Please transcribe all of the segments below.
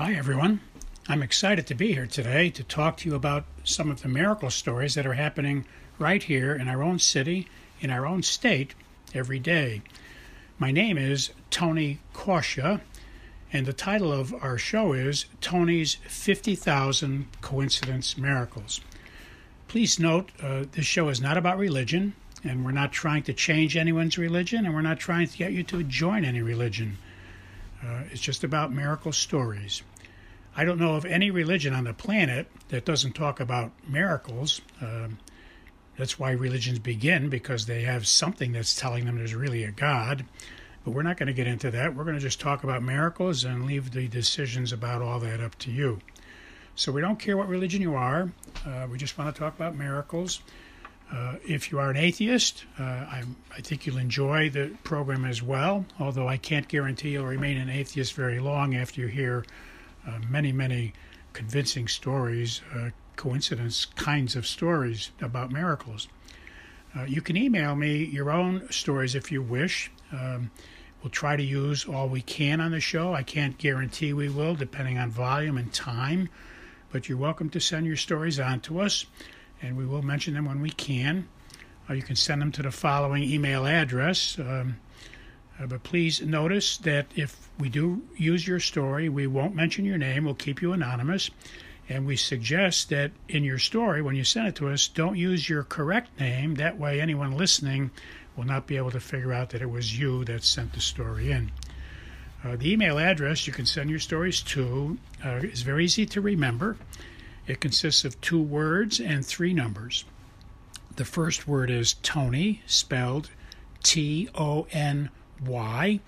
Hi, everyone. I'm excited to be here today to talk to you about some of the miracle stories that are happening right here in our own city, in our own state, every day. My name is Tony Coscia, and the title of our show is Tony's 50,000 Coincidence Miracles. Please note, uh, this show is not about religion, and we're not trying to change anyone's religion, and we're not trying to get you to join any religion. Uh, it's just about miracle stories. I don't know of any religion on the planet that doesn't talk about miracles. Um, that's why religions begin, because they have something that's telling them there's really a God. But we're not going to get into that. We're going to just talk about miracles and leave the decisions about all that up to you. So we don't care what religion you are. Uh, we just want to talk about miracles. Uh, if you are an atheist, uh, I, I, think you'll enjoy the program as well, although I can't guarantee you'll remain an atheist very long after you hear uh, many, many convincing stories, uh, coincidence kinds of stories about miracles. Uh, you can email me your own stories if you wish. Um, we'll try to use all we can on the show. I can't guarantee we will, depending on volume and time, but you're welcome to send your stories on to us and we will mention them when we can. Uh, you can send them to the following email address. Um, uh, but please notice that if we do use your story, we won't mention your name. We'll keep you anonymous. And we suggest that in your story, when you send it to us, don't use your correct name. That way, anyone listening will not be able to figure out that it was you that sent the story in. Uh, the email address you can send your stories to uh, is very easy to remember. It consists of two words and three numbers. The first word is Tony, spelled T O N Y,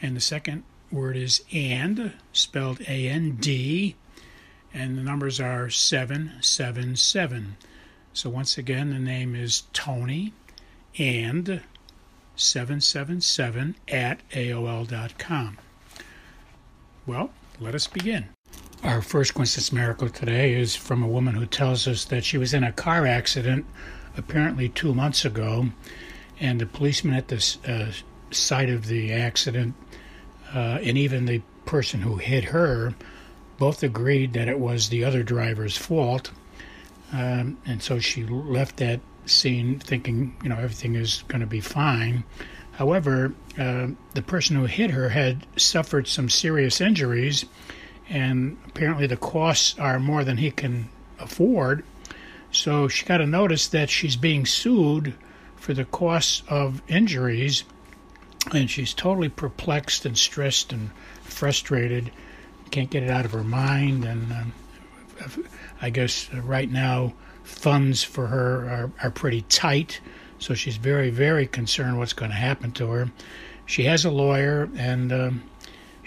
and the second word is and, spelled A N D, and the numbers are 777. So once again, the name is Tony and 777 at AOL.com. Well, let us begin. Our first coincidence miracle today is from a woman who tells us that she was in a car accident apparently two months ago, and the policeman at the uh, site of the accident uh, and even the person who hit her both agreed that it was the other driver's fault. Um, and so she left that scene thinking, you know, everything is going to be fine. However, uh, the person who hit her had suffered some serious injuries and apparently the costs are more than he can afford. So she got a notice that she's being sued for the costs of injuries, and she's totally perplexed and stressed and frustrated. Can't get it out of her mind, and um, I guess right now funds for her are, are pretty tight. So she's very, very concerned what's going to happen to her. She has a lawyer, and um,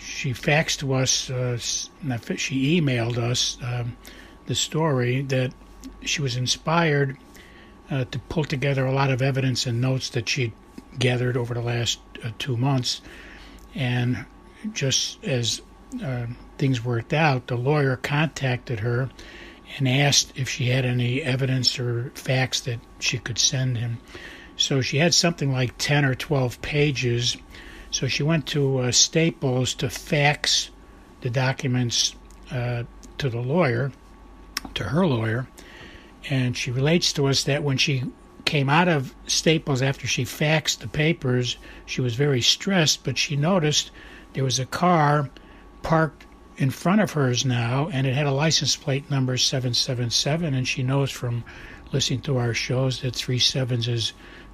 she faxed to us, uh, she emailed us um, the story that she was inspired uh, to pull together a lot of evidence and notes that she'd gathered over the last uh, two months. And just as uh, things worked out, the lawyer contacted her and asked if she had any evidence or facts that she could send him. So she had something like 10 or 12 pages so she went to uh, Staples to fax the documents uh, to the lawyer, to her lawyer, and she relates to us that when she came out of Staples after she faxed the papers, she was very stressed, but she noticed there was a car parked in front of hers now, and it had a license plate number 777, and she knows from listening to our shows that three sevens is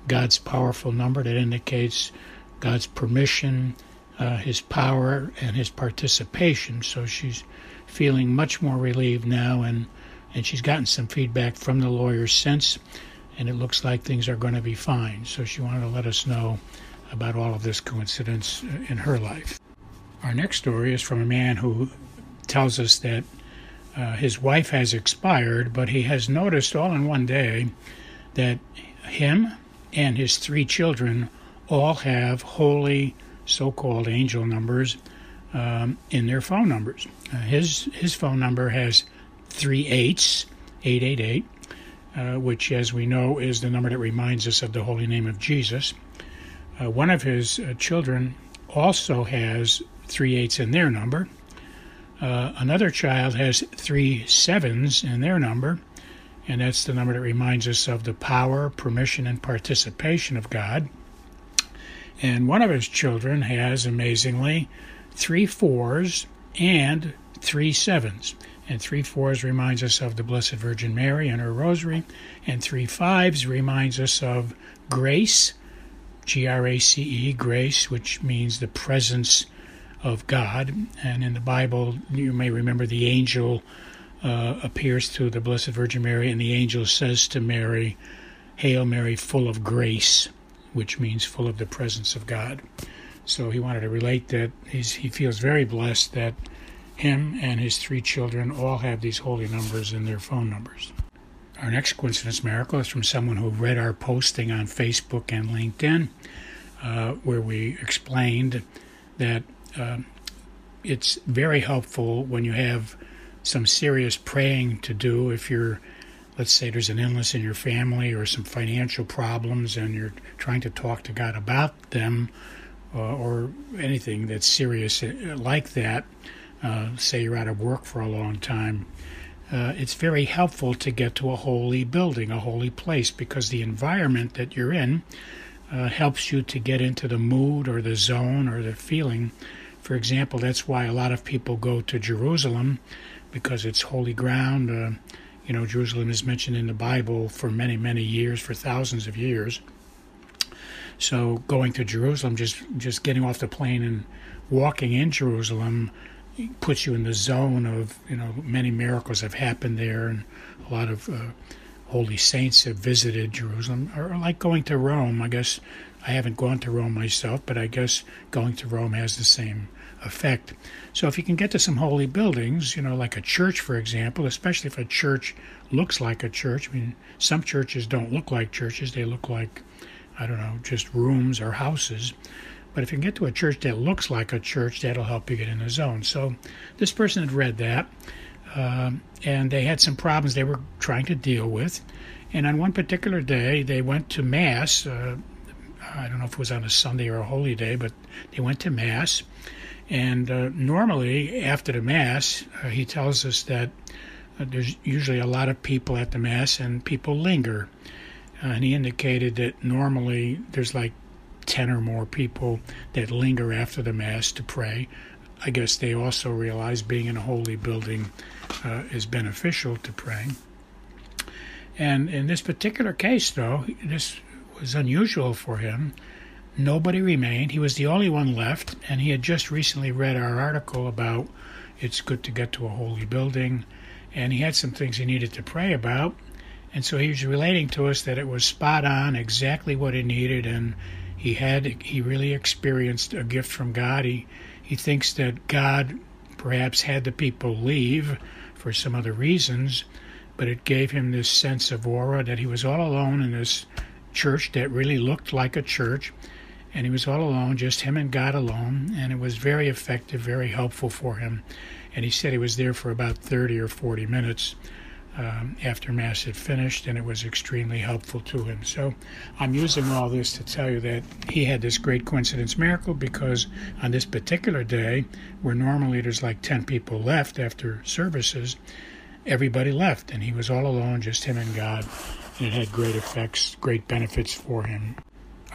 God's powerful number that indicates God's permission, uh, His power, and His participation. So she's feeling much more relieved now, and and she's gotten some feedback from the lawyers since, and it looks like things are going to be fine. So she wanted to let us know about all of this coincidence uh, in her life. Our next story is from a man who tells us that uh, his wife has expired, but he has noticed all in one day that him and his three children all have holy so-called angel numbers um, in their phone numbers. Uh, his his phone number has three eights, eight eight eight, uh, which, as we know, is the number that reminds us of the holy name of Jesus. Uh, one of his uh, children also has three eights in their number. Uh, another child has three sevens in their number, and that's the number that reminds us of the power, permission, and participation of God. And one of his children has, amazingly, three fours and three sevens. And three fours reminds us of the Blessed Virgin Mary and her rosary, and three fives reminds us of grace, G R A C E, grace, which means the presence of God. And in the Bible, you may remember the angel uh, appears to the Blessed Virgin Mary, and the angel says to Mary, Hail Mary, full of grace, which means full of the presence of God. So he wanted to relate that he feels very blessed that him and his three children all have these holy numbers in their phone numbers. Our next coincidence miracle is from someone who read our posting on Facebook and LinkedIn, uh, where we explained that uh, it's very helpful when you have some serious praying to do if you're let's say there's an illness in your family or some financial problems and you're trying to talk to God about them uh, or anything that's serious uh, like that, uh, say you're out of work for a long time, uh, it's very helpful to get to a holy building, a holy place, because the environment that you're in uh, helps you to get into the mood or the zone or the feeling. For example, that's why a lot of people go to Jerusalem because it's holy ground. You know, Jerusalem is mentioned in the Bible for many, many years, for thousands of years. So going to Jerusalem, just just getting off the plane and walking in Jerusalem puts you in the zone of you know many miracles have happened there, and a lot of uh, holy saints have visited Jerusalem. Or like going to Rome, I guess I haven't gone to Rome myself, but I guess going to Rome has the same effect. So if you can get to some holy buildings, you know, like a church, for example, especially if a church looks like a church. I mean, some churches don't look like churches; they look like, I don't know, just rooms or houses. But if you can get to a church that looks like a church, that'll help you get in the zone. So this person had read that, uh, and they had some problems they were trying to deal with. And on one particular day, they went to Mass. Uh, I don't know if it was on a Sunday or a holy day, but they went to Mass and uh, normally, after the Mass, uh, he tells us that uh, there's usually a lot of people at the Mass and people linger. Uh, and he indicated that normally there's like 10 or more people that linger after the Mass to pray. I guess they also realize being in a holy building uh, is beneficial to praying. And in this particular case, though, this was unusual for him Nobody remained. He was the only one left, and he had just recently read our article about it's good to get to a holy building, and he had some things he needed to pray about. And so he was relating to us that it was spot on, exactly what he needed, and he had he really experienced a gift from God. He he thinks that God perhaps had the people leave for some other reasons, but it gave him this sense of aura that he was all alone in this church that really looked like a church and he was all alone, just him and God alone, and it was very effective, very helpful for him. And he said he was there for about 30 or 40 minutes um, after Mass had finished, and it was extremely helpful to him. So I'm using all this to tell you that he had this great coincidence miracle because on this particular day, where normally there's like 10 people left after services, everybody left, and he was all alone, just him and God, and it had great effects, great benefits for him.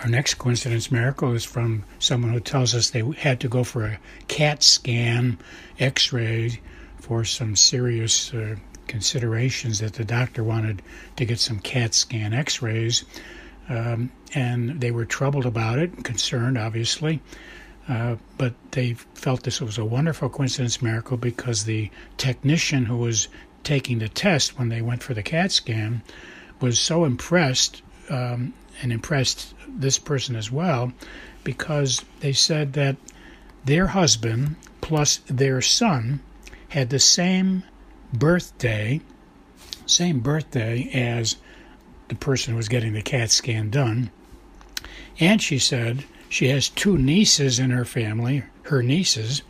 Our next coincidence miracle is from someone who tells us they had to go for a CAT scan, x ray, for some serious uh, considerations that the doctor wanted to get some CAT scan x rays. Um, and they were troubled about it, concerned, obviously. Uh, but they felt this was a wonderful coincidence miracle because the technician who was taking the test when they went for the CAT scan was so impressed um, and impressed this person as well because they said that their husband plus their son had the same birthday, same birthday as the person who was getting the CAT scan done. And she said she has two nieces in her family, her nieces,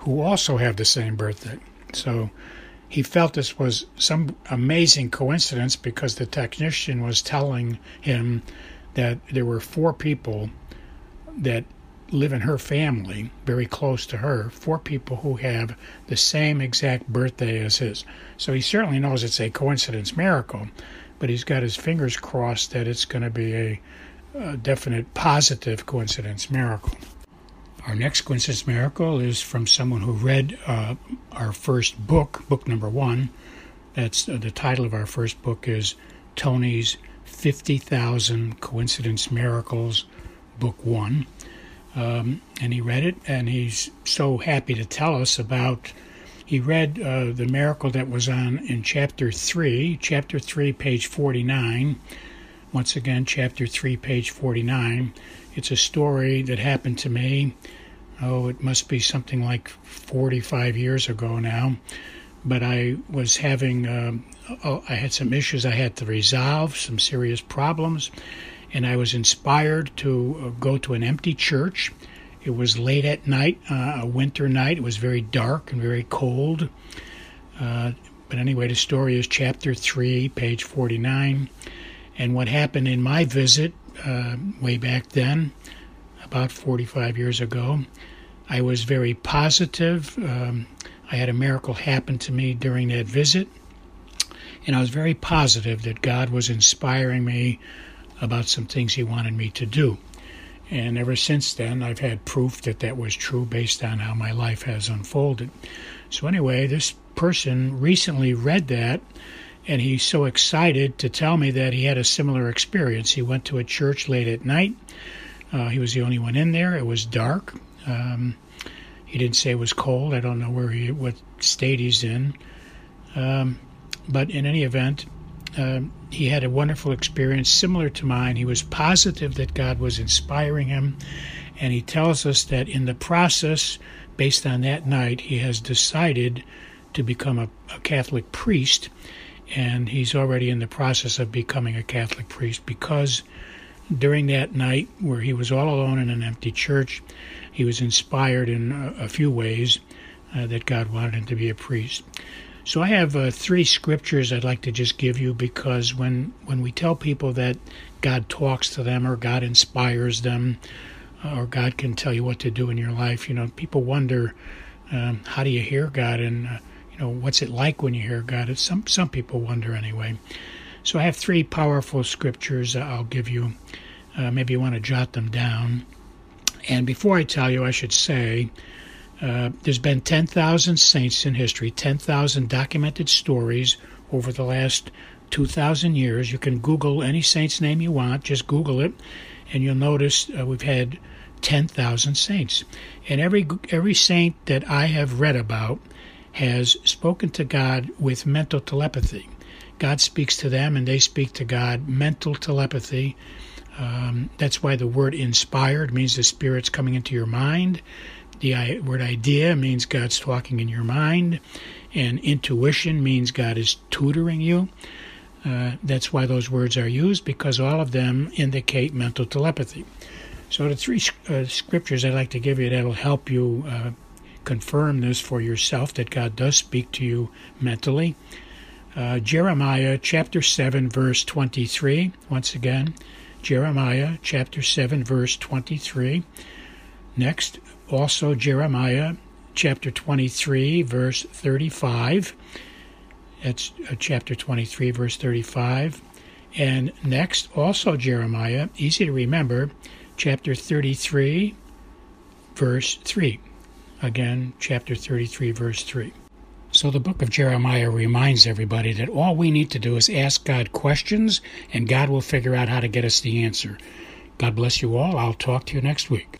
who also have the same birthday. So he felt this was some amazing coincidence because the technician was telling him that there were four people that live in her family, very close to her, four people who have the same exact birthday as his. So he certainly knows it's a coincidence miracle, but he's got his fingers crossed that it's going to be a, a definite positive coincidence miracle. Our next coincidence miracle is from someone who read uh, our first book, book number one. That's uh, the title of our first book is Tony's 50,000 Coincidence Miracles, book one. Um, and he read it, and he's so happy to tell us about. He read uh, the miracle that was on in chapter 3, chapter 3, page 49. Once again, chapter 3, page 49. It's a story that happened to me oh, it must be something like 45 years ago now. But I was having, um, oh, I had some issues I had to resolve, some serious problems, and I was inspired to uh, go to an empty church. It was late at night, uh, a winter night. It was very dark and very cold. Uh, but anyway, the story is chapter 3, page 49. And what happened in my visit uh, way back then about 45 years ago. I was very positive. Um, I had a miracle happen to me during that visit, and I was very positive that God was inspiring me about some things He wanted me to do. And ever since then, I've had proof that that was true based on how my life has unfolded. So, anyway, this person recently read that, and he's so excited to tell me that he had a similar experience. He went to a church late at night uh, he was the only one in there. It was dark. Um, he didn't say it was cold. I don't know where he, what state he's in. Um, but in any event, uh, he had a wonderful experience similar to mine. He was positive that God was inspiring him, and he tells us that in the process, based on that night, he has decided to become a, a Catholic priest, and he's already in the process of becoming a Catholic priest because during that night where he was all alone in an empty church, he was inspired in a, a few ways uh, that God wanted him to be a priest. So I have uh, three scriptures I'd like to just give you because when when we tell people that God talks to them or God inspires them uh, or God can tell you what to do in your life, you know, people wonder um, how do you hear God and uh, you know what's it like when you hear God? It's some some people wonder anyway. So I have three powerful scriptures I'll give you. Uh, maybe you want to jot them down. And before I tell you, I should say uh, there's been 10,000 saints in history, 10,000 documented stories over the last 2,000 years. You can Google any saint's name you want, just Google it, and you'll notice uh, we've had 10,000 saints. And every, every saint that I have read about has spoken to God with mental telepathy. God speaks to them and they speak to God. Mental telepathy. Um, that's why the word inspired means the Spirit's coming into your mind. The word idea means God's talking in your mind. And intuition means God is tutoring you. Uh, that's why those words are used because all of them indicate mental telepathy. So, the three uh, scriptures I'd like to give you that'll help you uh, confirm this for yourself that God does speak to you mentally uh, Jeremiah chapter 7, verse 23. Once again, Jeremiah chapter 7, verse 23. Next, also Jeremiah chapter 23, verse 35. That's uh, chapter 23, verse 35. And next, also Jeremiah, easy to remember, chapter 33, verse 3. Again, chapter 33, verse 3. So the book of Jeremiah reminds everybody that all we need to do is ask God questions, and God will figure out how to get us the answer. God bless you all. I'll talk to you next week.